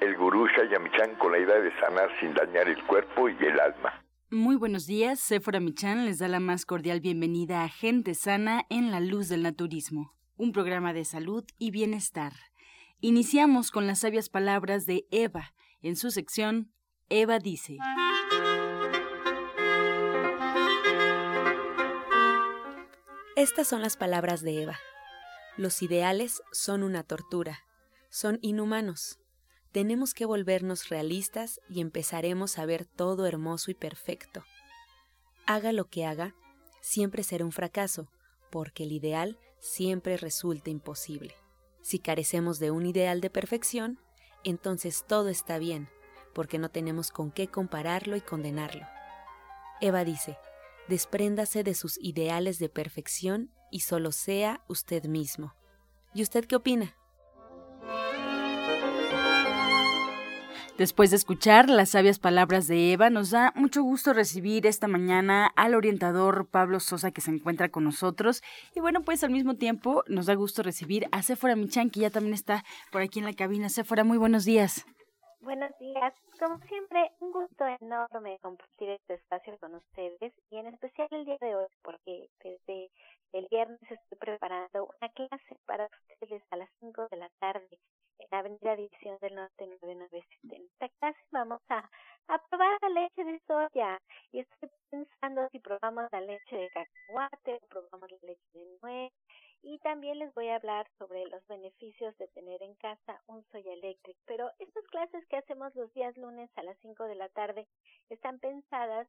el gurú Shayamichan con la idea de sanar sin dañar el cuerpo y el alma. Muy buenos días, Sephora Michan les da la más cordial bienvenida a Gente Sana en la Luz del Naturismo, un programa de salud y bienestar. Iniciamos con las sabias palabras de Eva, en su sección Eva dice. Estas son las palabras de Eva. Los ideales son una tortura, son inhumanos. Tenemos que volvernos realistas y empezaremos a ver todo hermoso y perfecto. Haga lo que haga, siempre será un fracaso, porque el ideal siempre resulta imposible. Si carecemos de un ideal de perfección, entonces todo está bien, porque no tenemos con qué compararlo y condenarlo. Eva dice, despréndase de sus ideales de perfección y solo sea usted mismo. ¿Y usted qué opina? Después de escuchar las sabias palabras de Eva, nos da mucho gusto recibir esta mañana al orientador Pablo Sosa que se encuentra con nosotros. Y bueno, pues al mismo tiempo nos da gusto recibir a Sephora Michan que ya también está por aquí en la cabina. Sephora, muy buenos días. Buenos días. Como siempre, un gusto enorme compartir este espacio con ustedes y en especial el día de hoy porque desde el viernes estoy preparando una clase para ustedes a las 5 de la tarde en la Avenida División del Norte 997. En esta clase vamos a, a probar la leche de soya y estoy pensando si probamos la leche de cacahuate o probamos la leche de nuez y también les voy a hablar sobre los beneficios de tener en casa un Soya Electric. Pero estas clases que hacemos los días lunes a las 5 de la tarde están pensadas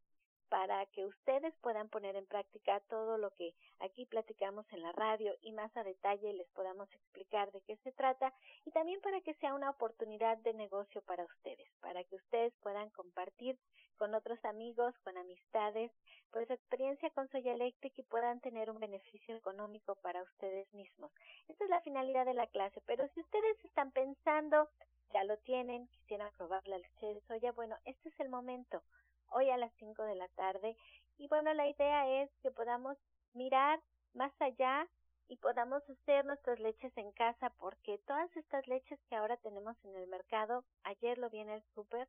para que ustedes puedan poner en práctica todo lo que aquí platicamos en la radio y más a detalle les podamos explicar de qué se trata y también para que sea una oportunidad de negocio para ustedes, para que ustedes puedan compartir con otros amigos, con amistades, pues experiencia con Soya Electric y puedan tener un beneficio económico para ustedes mismos. Esta es la finalidad de la clase, pero si ustedes están pensando, ya lo tienen, quisieran probar la leche de soya, bueno, este es el momento hoy a las 5 de la tarde. Y bueno, la idea es que podamos mirar más allá y podamos hacer nuestras leches en casa porque todas estas leches que ahora tenemos en el mercado, ayer lo vi en el súper,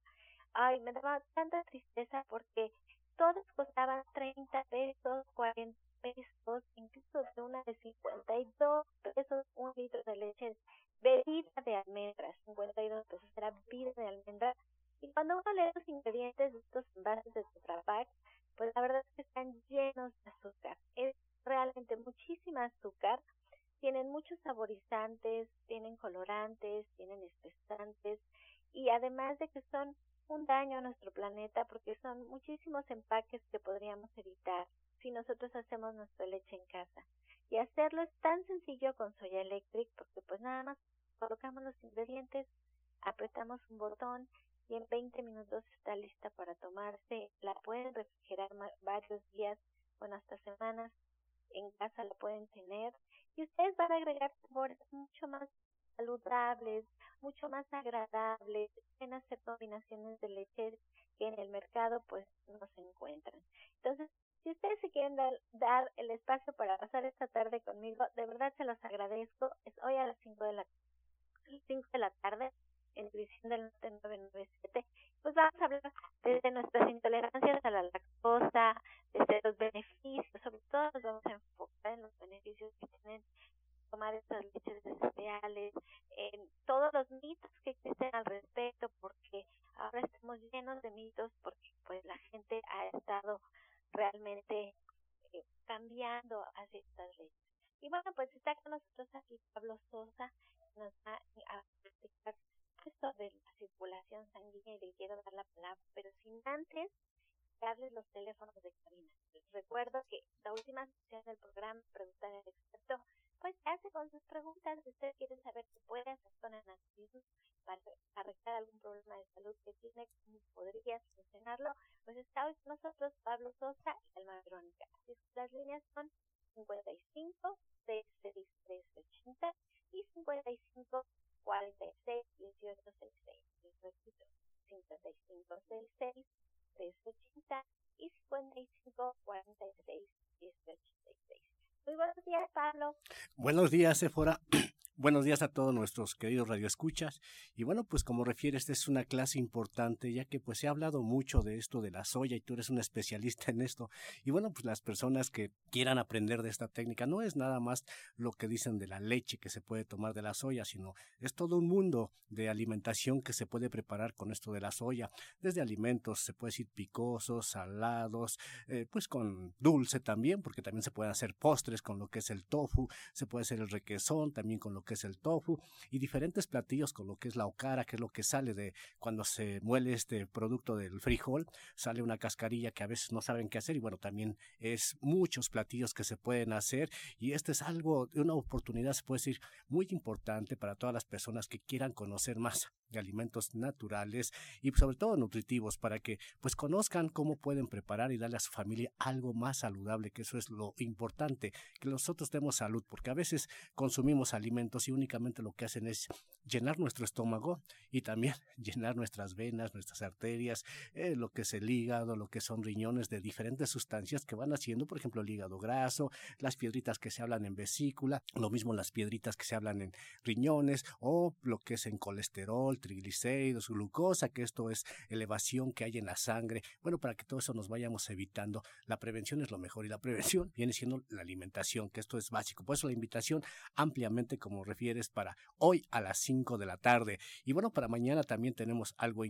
ay, me daba tanta tristeza porque todas costaban 30 pesos, 40 pesos, incluso de una de 52 pesos, un litro de leche bebida de almendras, 52 pesos, era bebida de almendras y cuando uno lee los ingredientes de estos envases de Tetra Pak, pues la verdad es que están llenos de azúcar. Es realmente muchísima azúcar. Tienen muchos saborizantes, tienen colorantes, tienen espesantes y además de que son un daño a nuestro planeta porque son muchísimos empaques que podríamos evitar si nosotros hacemos nuestra leche en casa. Y hacerlo es tan sencillo con Soya Electric porque pues nada más colocamos los ingredientes, apretamos un botón y en 20 minutos está lista para tomarse. La pueden refrigerar varios días, bueno, hasta semanas. En casa la pueden tener y ustedes van a agregar sabores mucho más saludables, mucho más agradables, pueden hacer combinaciones de leches que en el mercado pues no se encuentran. Entonces, si ustedes se quieren dar, el espacio para pasar esta tarde conmigo, de verdad se los agradezco. Es hoy a las 5 de la 5 de la tarde en División del Norte 997, pues vamos a hablar desde nuestras intolerancias a la lactosa, desde los beneficios, sobre todo nos vamos a enfocar en los beneficios que tienen tomar estas leches de en todos los mitos que existen al respecto, porque ahora estamos llenos de mitos, porque pues la gente ha estado realmente eh, cambiando hacia estas leches. Y bueno, pues está con nosotros aquí Pablo Sosa, que nos va a explicar sobre la circulación sanguínea y le quiero dar la palabra, pero sin antes darles los teléfonos de cabina. Les recuerdo que la última sesión del programa Preguntar al Experto pues hace con sus preguntas. Si usted quiere saber qué puede hacer antivirus para arreglar algún problema de salud que tiene, cómo podría solucionarlo, pues está hoy con nosotros Pablo Sosa y Alma Verónica. Las líneas son 55 66 80 y 55 46 18 66. Les repito, 55 66 380 y 55 46 18 66. Muy buenos días, Pablo. Buenos días, Sephora. Buenos días a todos nuestros queridos radioescuchas. Y bueno, pues como refieres, esta es una clase importante, ya que pues se ha hablado mucho de esto de la soya y tú eres un especialista en esto. Y bueno, pues las personas que quieran aprender de esta técnica no es nada más lo que dicen de la leche que se puede tomar de la soya, sino es todo un mundo de alimentación que se puede preparar con esto de la soya. Desde alimentos, se puede decir picosos, salados, eh, pues con dulce también, porque también se pueden hacer postres con lo que es el tofu, se puede hacer el requesón también con lo que es el tofu y diferentes platillos con lo que es la okara, que es lo que sale de cuando se muele este producto del frijol, sale una cascarilla que a veces no saben qué hacer y bueno, también es muchos platillos que se pueden hacer y este es algo, una oportunidad, se puede decir, muy importante para todas las personas que quieran conocer más de alimentos naturales y sobre todo nutritivos para que pues conozcan cómo pueden preparar y darle a su familia algo más saludable, que eso es lo importante, que nosotros demos salud, porque a veces consumimos alimentos y únicamente lo que hacen es llenar nuestro estómago y también llenar nuestras venas, nuestras arterias, eh, lo que es el hígado, lo que son riñones de diferentes sustancias que van haciendo, por ejemplo, el hígado graso, las piedritas que se hablan en vesícula, lo mismo las piedritas que se hablan en riñones o lo que es en colesterol, triglicéridos, glucosa, que esto es elevación que hay en la sangre. Bueno, para que todo eso nos vayamos evitando, la prevención es lo mejor y la prevención viene siendo la alimentación, que esto es básico. Por eso la invitación ampliamente como refieres para hoy a las 5 de la tarde. Y bueno, para mañana también tenemos algo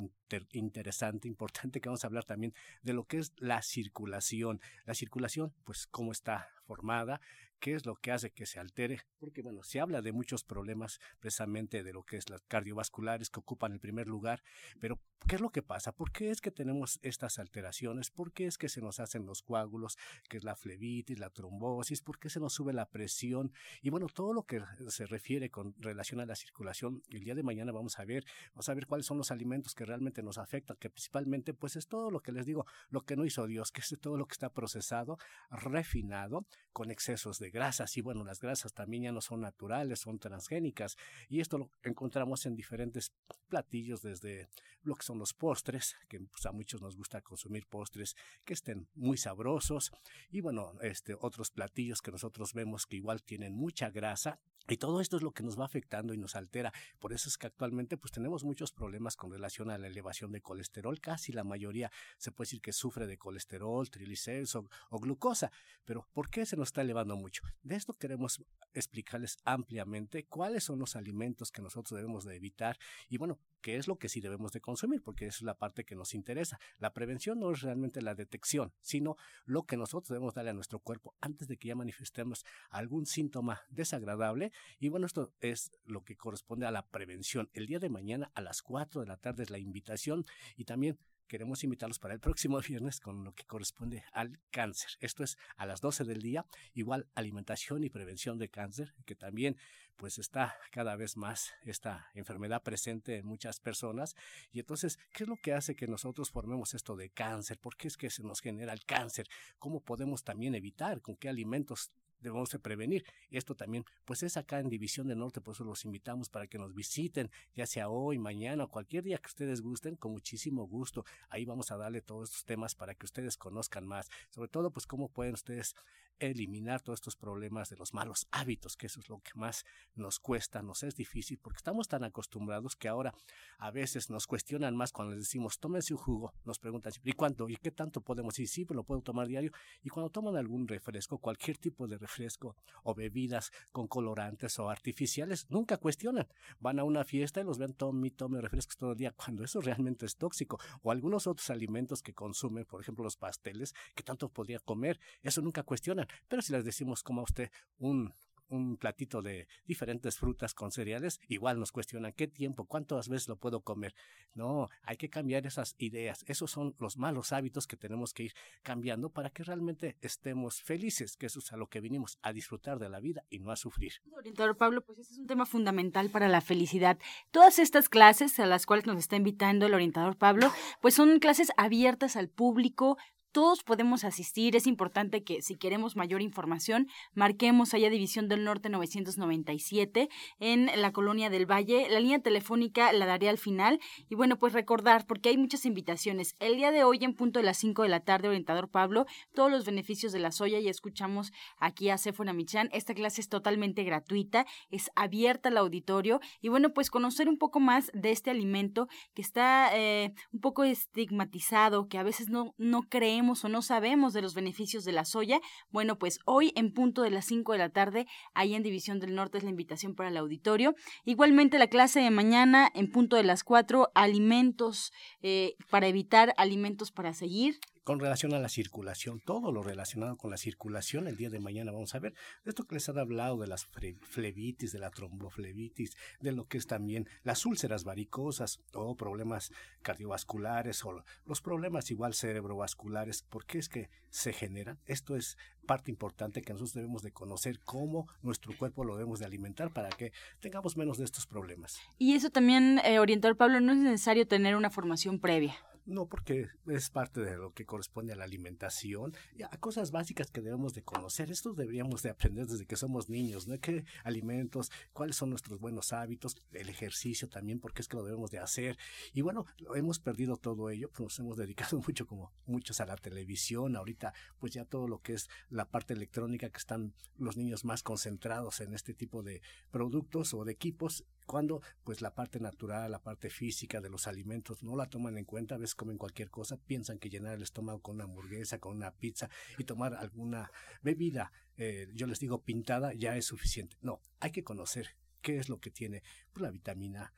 interesante, importante, que vamos a hablar también de lo que es la circulación. La circulación, pues cómo está formada, qué es lo que hace que se altere, porque bueno, se habla de muchos problemas precisamente de lo que es las cardiovasculares que ocupan el primer lugar, pero ¿qué es lo que pasa? ¿Por qué es que tenemos estas alteraciones? ¿Por qué es que se nos hacen los coágulos, que es la flebitis, la trombosis? ¿Por qué se nos sube la presión? Y bueno, todo lo que se refiere con relación a la circulación, el día de mañana vamos a ver, vamos a ver cuáles son los alimentos que realmente nos afectan, que principalmente pues es todo lo que les digo, lo que no hizo Dios, que es todo lo que está procesado, refinado, con excesos de grasas y bueno, las grasas también ya no son naturales, son transgénicas y esto lo encontramos en diferentes platillos desde lo que son los postres, que pues, a muchos nos gusta consumir postres que estén muy sabrosos y bueno, este otros platillos que nosotros vemos que igual tienen mucha grasa y todo esto es lo que nos va afectando y nos altera. Por eso es que actualmente pues tenemos muchos problemas con relación a la elevación de colesterol. Casi la mayoría se puede decir que sufre de colesterol, triglicéridos o, o glucosa. Pero ¿por qué se nos está elevando mucho? De esto queremos explicarles ampliamente cuáles son los alimentos que nosotros debemos de evitar y bueno, qué es lo que sí debemos de consumir, porque es la parte que nos interesa. La prevención no es realmente la detección, sino lo que nosotros debemos darle a nuestro cuerpo antes de que ya manifestemos algún síntoma desagradable. Y bueno, esto es lo que corresponde a la prevención. El día de mañana a las 4 de la tarde es la invitación y también queremos invitarlos para el próximo viernes con lo que corresponde al cáncer. Esto es a las 12 del día, igual alimentación y prevención de cáncer, que también pues está cada vez más esta enfermedad presente en muchas personas. Y entonces, ¿qué es lo que hace que nosotros formemos esto de cáncer? ¿Por qué es que se nos genera el cáncer? ¿Cómo podemos también evitar? ¿Con qué alimentos debemos de prevenir. Esto también, pues es acá en División del Norte, por eso los invitamos para que nos visiten, ya sea hoy, mañana o cualquier día que ustedes gusten, con muchísimo gusto. Ahí vamos a darle todos estos temas para que ustedes conozcan más. Sobre todo, pues cómo pueden ustedes eliminar todos estos problemas de los malos hábitos, que eso es lo que más nos cuesta, nos es difícil, porque estamos tan acostumbrados que ahora a veces nos cuestionan más cuando les decimos, tómense un jugo, nos preguntan, ¿y cuánto? ¿Y qué tanto podemos decir? Sí, pero lo puedo tomar diario. Y cuando toman algún refresco, cualquier tipo de refresco o bebidas con colorantes o artificiales, nunca cuestionan. Van a una fiesta y los ven, tome, tome refrescos todo el día, cuando eso realmente es tóxico. O algunos otros alimentos que consumen, por ejemplo, los pasteles, que tanto podría comer, eso nunca cuestionan. Pero si les decimos, coma usted un un platito de diferentes frutas con cereales, igual nos cuestionan qué tiempo, cuántas veces lo puedo comer. No, hay que cambiar esas ideas. Esos son los malos hábitos que tenemos que ir cambiando para que realmente estemos felices, que eso es a lo que vinimos, a disfrutar de la vida y no a sufrir. Orientador Pablo, pues ese es un tema fundamental para la felicidad. Todas estas clases a las cuales nos está invitando el orientador Pablo, pues son clases abiertas al público, todos podemos asistir. Es importante que si queremos mayor información, marquemos allá División del Norte 997 en la colonia del Valle. La línea telefónica la daré al final. Y bueno, pues recordar, porque hay muchas invitaciones. El día de hoy, en punto de las 5 de la tarde, orientador Pablo, todos los beneficios de la soya. Y escuchamos aquí a Sephora Michan. Esta clase es totalmente gratuita, es abierta al auditorio. Y bueno, pues conocer un poco más de este alimento que está eh, un poco estigmatizado, que a veces no, no o no sabemos de los beneficios de la soya, bueno, pues hoy en punto de las 5 de la tarde, ahí en División del Norte es la invitación para el auditorio. Igualmente la clase de mañana en punto de las 4, alimentos eh, para evitar, alimentos para seguir con relación a la circulación, todo lo relacionado con la circulación. El día de mañana vamos a ver esto que les han hablado de las flebitis, de la tromboflebitis, de lo que es también las úlceras varicosas o problemas cardiovasculares o los problemas igual cerebrovasculares. ¿Por qué es que se generan? Esto es parte importante que nosotros debemos de conocer cómo nuestro cuerpo lo debemos de alimentar para que tengamos menos de estos problemas. Y eso también, eh, orientador Pablo, no es necesario tener una formación previa. No, porque es parte de lo que corresponde a la alimentación y a cosas básicas que debemos de conocer. Esto deberíamos de aprender desde que somos niños, ¿no? ¿Qué alimentos? ¿Cuáles son nuestros buenos hábitos? El ejercicio también, porque es que lo debemos de hacer. Y bueno, hemos perdido todo ello, pues nos hemos dedicado mucho, como muchos, a la televisión. Ahorita, pues ya todo lo que es la parte electrónica, que están los niños más concentrados en este tipo de productos o de equipos, cuando pues la parte natural, la parte física de los alimentos no la toman en cuenta. A veces comen cualquier cosa, piensan que llenar el estómago con una hamburguesa, con una pizza y tomar alguna bebida, eh, yo les digo pintada, ya es suficiente. No, hay que conocer qué es lo que tiene pues, la vitamina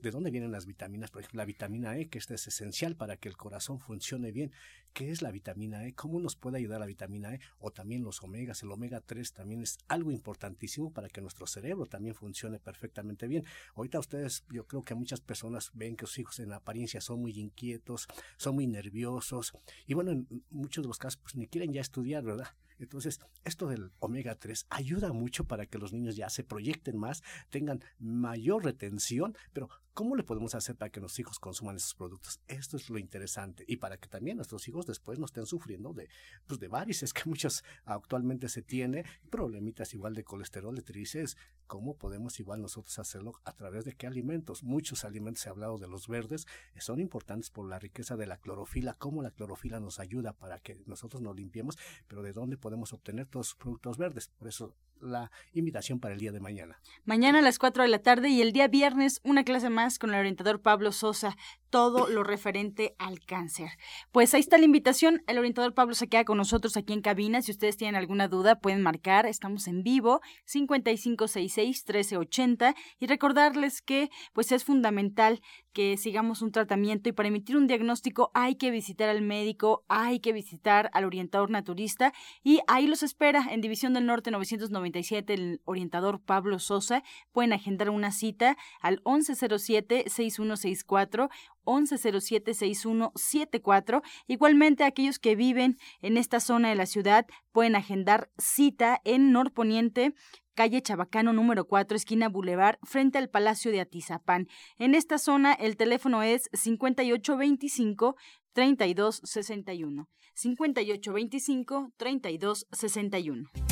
de dónde vienen las vitaminas, por ejemplo, la vitamina E, que esta es esencial para que el corazón funcione bien. ¿Qué es la vitamina E? ¿Cómo nos puede ayudar la vitamina E? O también los omegas, el omega 3 también es algo importantísimo para que nuestro cerebro también funcione perfectamente bien. Ahorita ustedes, yo creo que muchas personas ven que sus hijos en apariencia son muy inquietos, son muy nerviosos, y bueno, en muchos de los casos pues ni quieren ya estudiar, ¿verdad? Entonces, esto del omega 3 ayuda mucho para que los niños ya se proyecten más, tengan mayor retención, pero ¿Cómo le podemos hacer para que los hijos consuman esos productos? Esto es lo interesante y para que también nuestros hijos después no estén sufriendo de, pues de varices que muchos actualmente se tiene, problemitas igual de colesterol, de triglicéridos. ¿Cómo podemos igual nosotros hacerlo? ¿A través de qué alimentos? Muchos alimentos, he hablado de los verdes, son importantes por la riqueza de la clorofila, cómo la clorofila nos ayuda para que nosotros nos limpiemos, pero de dónde podemos obtener todos los productos verdes. Por eso la invitación para el día de mañana. Mañana a las 4 de la tarde y el día viernes una clase más con el orientador Pablo Sosa, todo lo referente al cáncer. Pues ahí está la invitación, el orientador Pablo se queda con nosotros aquí en cabina, si ustedes tienen alguna duda pueden marcar, estamos en vivo 5566-1380 y recordarles que pues es fundamental que sigamos un tratamiento y para emitir un diagnóstico hay que visitar al médico, hay que visitar al orientador naturista y ahí los espera en División del Norte 997 el orientador Pablo Sosa. Pueden agendar una cita al 1107-6164 1107-6174. Igualmente, aquellos que viven en esta zona de la ciudad pueden agendar cita en Norponiente calle Chabacano número 4, esquina Boulevard, frente al Palacio de Atizapán. En esta zona el teléfono es 5825 3261. 5825 3261.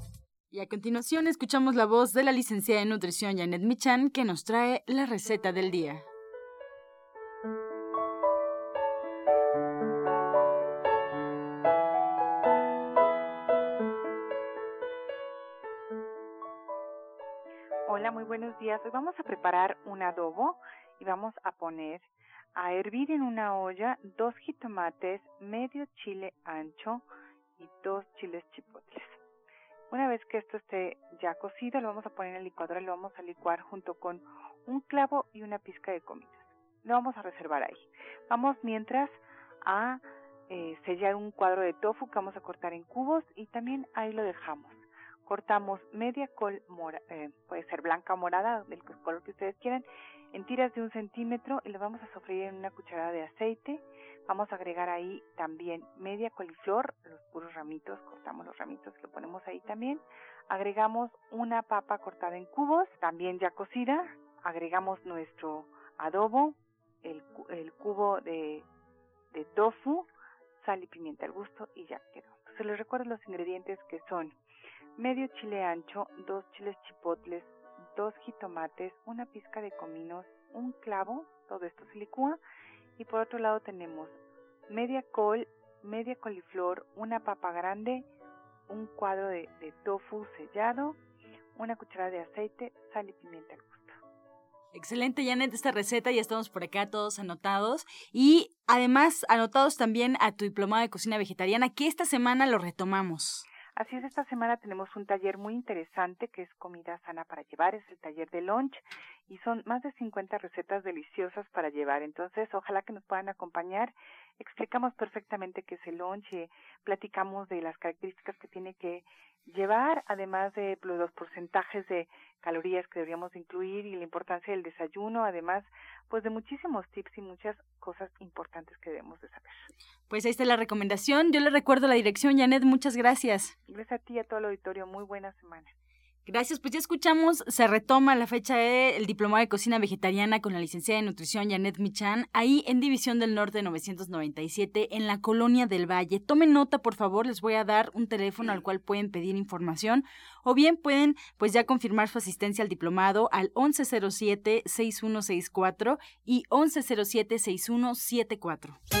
Y a continuación escuchamos la voz de la licenciada en nutrición Janet Michan que nos trae la receta del día. Hola, muy buenos días. Hoy vamos a preparar un adobo y vamos a poner a hervir en una olla dos jitomates, medio chile ancho y dos chiles chipotles. Una vez que esto esté ya cocido, lo vamos a poner en la licuadora y lo vamos a licuar junto con un clavo y una pizca de comida. Lo vamos a reservar ahí. Vamos mientras a eh, sellar un cuadro de tofu que vamos a cortar en cubos y también ahí lo dejamos cortamos media col, mora, eh, puede ser blanca o morada, del color que ustedes quieran, en tiras de un centímetro y lo vamos a sofreír en una cucharada de aceite. Vamos a agregar ahí también media coliflor, los puros ramitos, cortamos los ramitos lo ponemos ahí también. Agregamos una papa cortada en cubos, también ya cocida. Agregamos nuestro adobo, el, el cubo de, de tofu, sal y pimienta al gusto y ya quedó. Entonces les recuerdo los ingredientes que son medio chile ancho, dos chiles chipotles, dos jitomates, una pizca de cominos, un clavo, todo esto se licúa. Y por otro lado tenemos media col, media coliflor, una papa grande, un cuadro de, tofu sellado, una cucharada de aceite, sal y pimienta al gusto. Excelente, Janet, esta receta. Ya estamos por acá todos anotados. Y además, anotados también a tu diplomado de cocina vegetariana, que esta semana lo retomamos. Así es, esta semana tenemos un taller muy interesante que es comida sana para llevar, es el taller de lunch y son más de 50 recetas deliciosas para llevar. Entonces, ojalá que nos puedan acompañar. Explicamos perfectamente qué es el lunch y platicamos de las características que tiene que llevar, además de los porcentajes de calorías que deberíamos incluir y la importancia del desayuno, además pues de muchísimos tips y muchas cosas importantes que debemos de saber. Pues ahí está la recomendación. Yo le recuerdo la dirección, Janet, muchas gracias. Gracias a ti y a todo el auditorio. Muy buena semana. Gracias, pues ya escuchamos, se retoma la fecha del Diplomado de Cocina Vegetariana con la licenciada de Nutrición Janet Michan, ahí en División del Norte 997, en la Colonia del Valle. Tomen nota, por favor, les voy a dar un teléfono al cual pueden pedir información o bien pueden pues ya confirmar su asistencia al diplomado al 1107-6164 y 1107-6174.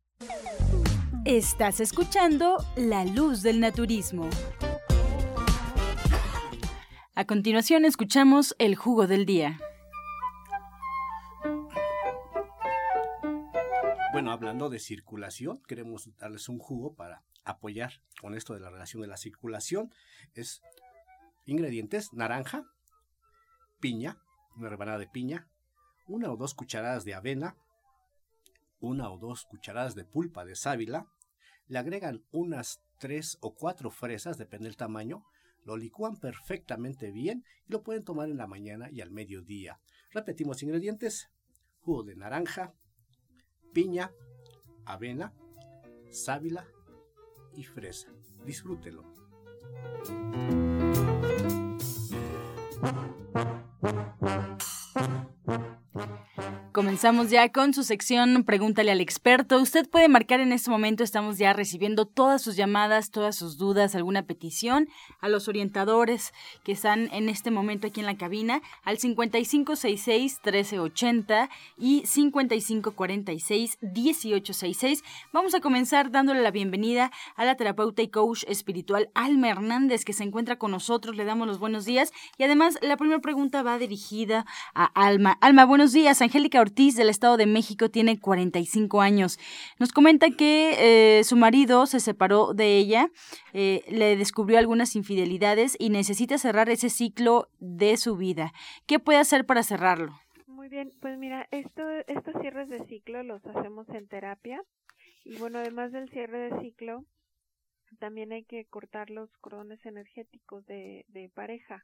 Estás escuchando La Luz del Naturismo. A continuación escuchamos el jugo del día. Bueno, hablando de circulación, queremos darles un jugo para apoyar con esto de la relación de la circulación. Es ingredientes, naranja, piña, una rebanada de piña, una o dos cucharadas de avena, una o dos cucharadas de pulpa de sábila, le agregan unas tres o cuatro fresas, depende del tamaño, lo licúan perfectamente bien y lo pueden tomar en la mañana y al mediodía. Repetimos ingredientes, jugo de naranja, piña, avena, sábila y fresa. Disfrútelo. Comenzamos ya con su sección Pregúntale al experto. Usted puede marcar en este momento, estamos ya recibiendo todas sus llamadas, todas sus dudas, alguna petición a los orientadores que están en este momento aquí en la cabina al 5566-1380 y 5546-1866. Vamos a comenzar dándole la bienvenida a la terapeuta y coach espiritual Alma Hernández que se encuentra con nosotros. Le damos los buenos días y además la primera pregunta va dirigida a Alma. Alma, buenos días. Angélica Ortiz del Estado de México tiene 45 años. Nos comenta que eh, su marido se separó de ella, eh, le descubrió algunas infidelidades y necesita cerrar ese ciclo de su vida. ¿Qué puede hacer para cerrarlo? Muy bien, pues mira, esto, estos cierres de ciclo los hacemos en terapia y bueno, además del cierre de ciclo, también hay que cortar los cordones energéticos de, de pareja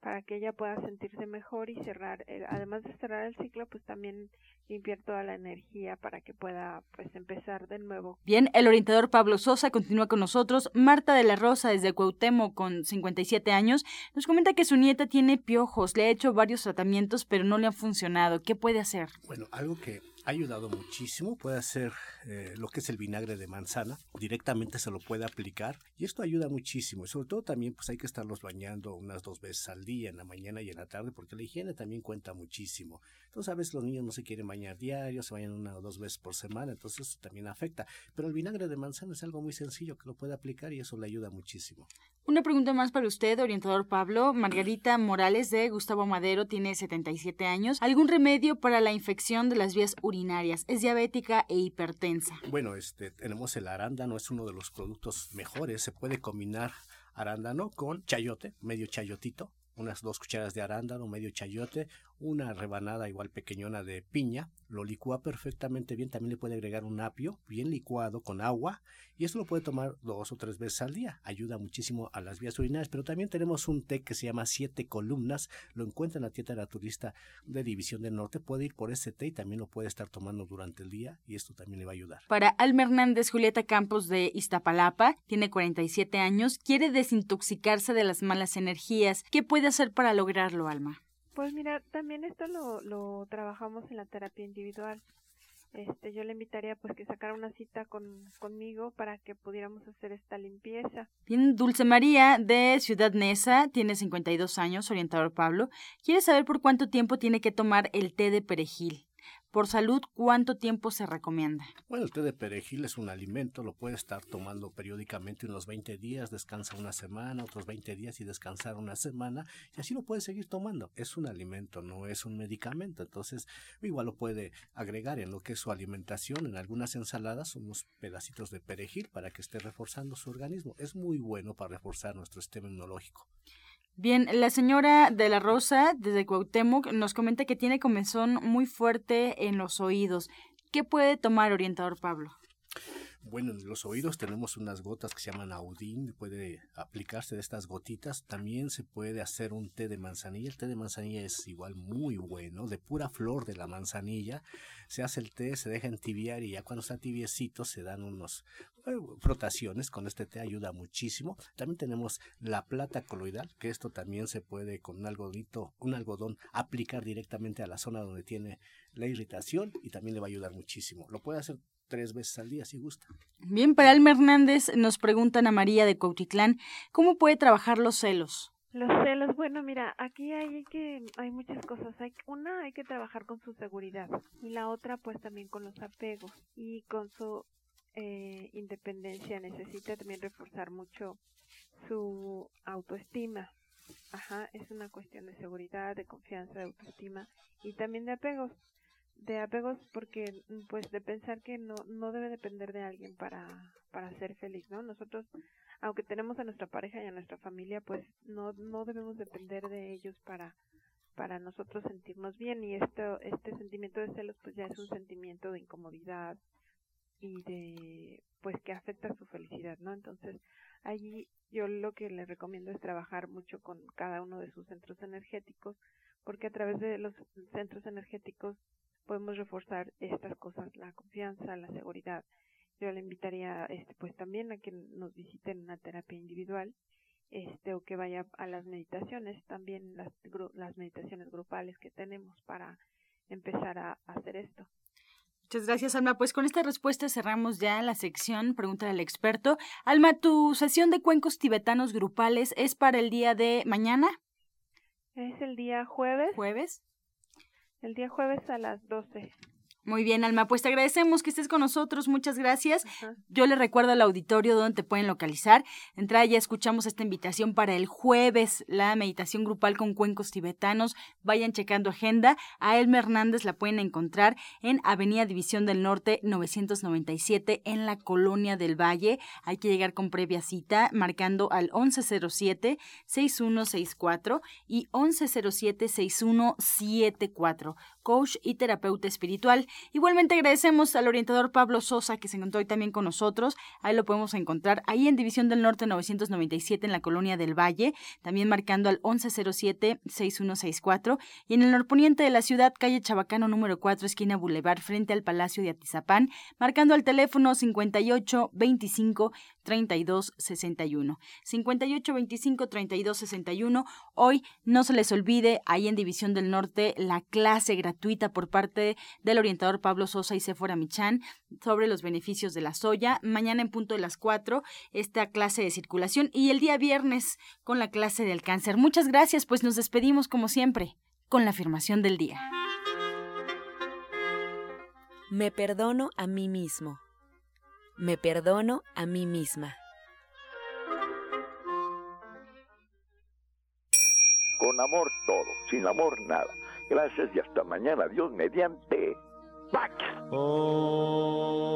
para que ella pueda sentirse mejor y cerrar, eh, además de cerrar el ciclo, pues también limpiar toda la energía para que pueda pues empezar de nuevo. Bien, el orientador Pablo Sosa continúa con nosotros. Marta de la Rosa desde Cuauhtémoc con 57 años nos comenta que su nieta tiene piojos, le ha hecho varios tratamientos pero no le han funcionado. ¿Qué puede hacer? Bueno, algo que ha ayudado muchísimo. Puede hacer eh, lo que es el vinagre de manzana. Directamente se lo puede aplicar. Y esto ayuda muchísimo. Y sobre todo también pues hay que estarlos bañando unas dos veces al día, en la mañana y en la tarde, porque la higiene también cuenta muchísimo. Entonces a veces los niños no se quieren bañar diario, se bañan una o dos veces por semana, entonces eso también afecta. Pero el vinagre de manzana es algo muy sencillo que lo puede aplicar y eso le ayuda muchísimo. Una pregunta más para usted, orientador Pablo. Margarita Morales de Gustavo Madero tiene 77 años. ¿Algún remedio para la infección de las vías urinarias? Es diabética e hipertensa. Bueno, este, tenemos el arándano, es uno de los productos mejores. Se puede combinar arándano con chayote, medio chayotito, unas dos cucharadas de arándano, medio chayote, una rebanada igual pequeñona de piña, lo licúa perfectamente bien, también le puede agregar un apio bien licuado con agua y esto lo puede tomar dos o tres veces al día, ayuda muchísimo a las vías urinarias, pero también tenemos un té que se llama siete columnas, lo encuentra en la tienda naturista de División del Norte, puede ir por ese té y también lo puede estar tomando durante el día y esto también le va a ayudar. Para Alma Hernández, Julieta Campos de Iztapalapa, tiene 47 años, quiere desintoxicarse de las malas energías, ¿qué puede hacer para lograrlo, Alma? Pues mira, también esto lo, lo trabajamos en la terapia individual. Este, yo le invitaría pues que sacara una cita con, conmigo para que pudiéramos hacer esta limpieza. Bien, Dulce María de Ciudad Neza, tiene 52 años, orientador Pablo, quiere saber por cuánto tiempo tiene que tomar el té de perejil. Por salud, ¿cuánto tiempo se recomienda? Bueno, el té de perejil es un alimento, lo puede estar tomando periódicamente unos 20 días, descansa una semana, otros 20 días y descansar una semana, y así lo puede seguir tomando. Es un alimento, no es un medicamento, entonces igual lo puede agregar en lo que es su alimentación, en algunas ensaladas, unos pedacitos de perejil para que esté reforzando su organismo. Es muy bueno para reforzar nuestro sistema inmunológico. Bien, la señora de la Rosa, desde Cuauhtémoc, nos comenta que tiene comezón muy fuerte en los oídos. ¿Qué puede tomar, orientador Pablo? Bueno, en los oídos tenemos unas gotas que se llaman Audin, puede aplicarse de estas gotitas. También se puede hacer un té de manzanilla. El té de manzanilla es igual muy bueno, de pura flor de la manzanilla. Se hace el té, se deja entibiar y ya cuando está tibiecito se dan unos eh, frotaciones. Con este té ayuda muchísimo. También tenemos la plata coloidal, que esto también se puede con un algodito, un algodón aplicar directamente a la zona donde tiene la irritación y también le va a ayudar muchísimo. Lo puede hacer tres veces al día si gusta. Bien, para Alma Hernández nos preguntan a María de Cautitlán, ¿cómo puede trabajar los celos? Los celos, bueno, mira, aquí hay que hay muchas cosas. Hay una hay que trabajar con su seguridad y la otra pues también con los apegos y con su eh, independencia. Necesita también reforzar mucho su autoestima. Ajá, es una cuestión de seguridad, de confianza, de autoestima y también de apegos de apegos porque pues de pensar que no no debe depender de alguien para para ser feliz no nosotros aunque tenemos a nuestra pareja y a nuestra familia pues no no debemos depender de ellos para para nosotros sentirnos bien. Y esto este sentimiento de celos pues ya es un sentimiento de incomodidad y de pues que afecta su felicidad no entonces allí yo lo que le recomiendo es trabajar mucho con cada uno de sus centros energéticos porque a través de los centros energéticos podemos reforzar estas cosas, la confianza, la seguridad. Yo le invitaría este pues también a que nos visiten una terapia individual este o que vaya a las meditaciones, también las las meditaciones grupales que tenemos para empezar a, hacer esto. Muchas gracias, Alma. Pues con esta respuesta cerramos ya la sección Pregúntale al experto. Alma, ¿tu sesión de cuencos tibetanos grupales es para el día de mañana? Es el día jueves. ¿Jueves? El día jueves a las 12. Muy bien, Alma, pues te agradecemos que estés con nosotros, muchas gracias. Yo le recuerdo al auditorio dónde te pueden localizar. Entrada ya escuchamos esta invitación para el jueves, la meditación grupal con cuencos tibetanos. Vayan checando agenda. A Elma Hernández la pueden encontrar en Avenida División del Norte 997 en la Colonia del Valle. Hay que llegar con previa cita marcando al 1107-6164 y 1107-6174. Coach y terapeuta espiritual. Igualmente agradecemos al orientador Pablo Sosa que se encontró hoy también con nosotros. Ahí lo podemos encontrar ahí en División del Norte 997 en la Colonia del Valle, también marcando al 1107-6164 y en el norponiente de la ciudad, calle Chabacano número 4, esquina Boulevard, frente al Palacio de Atizapán, marcando al teléfono 58 25 32 61. 58 25 32 61. Hoy no se les olvide, ahí en División del Norte, la clase gratuita por parte del orientador Pablo Sosa y Sephora Michan sobre los beneficios de la soya. Mañana en punto de las 4, esta clase de circulación y el día viernes con la clase del cáncer. Muchas gracias, pues nos despedimos como siempre con la afirmación del día. Me perdono a mí mismo. Me perdono a mí misma. Con amor todo, sin amor nada. Gracias y hasta mañana. Dios mediante. ¡Pax! Oh.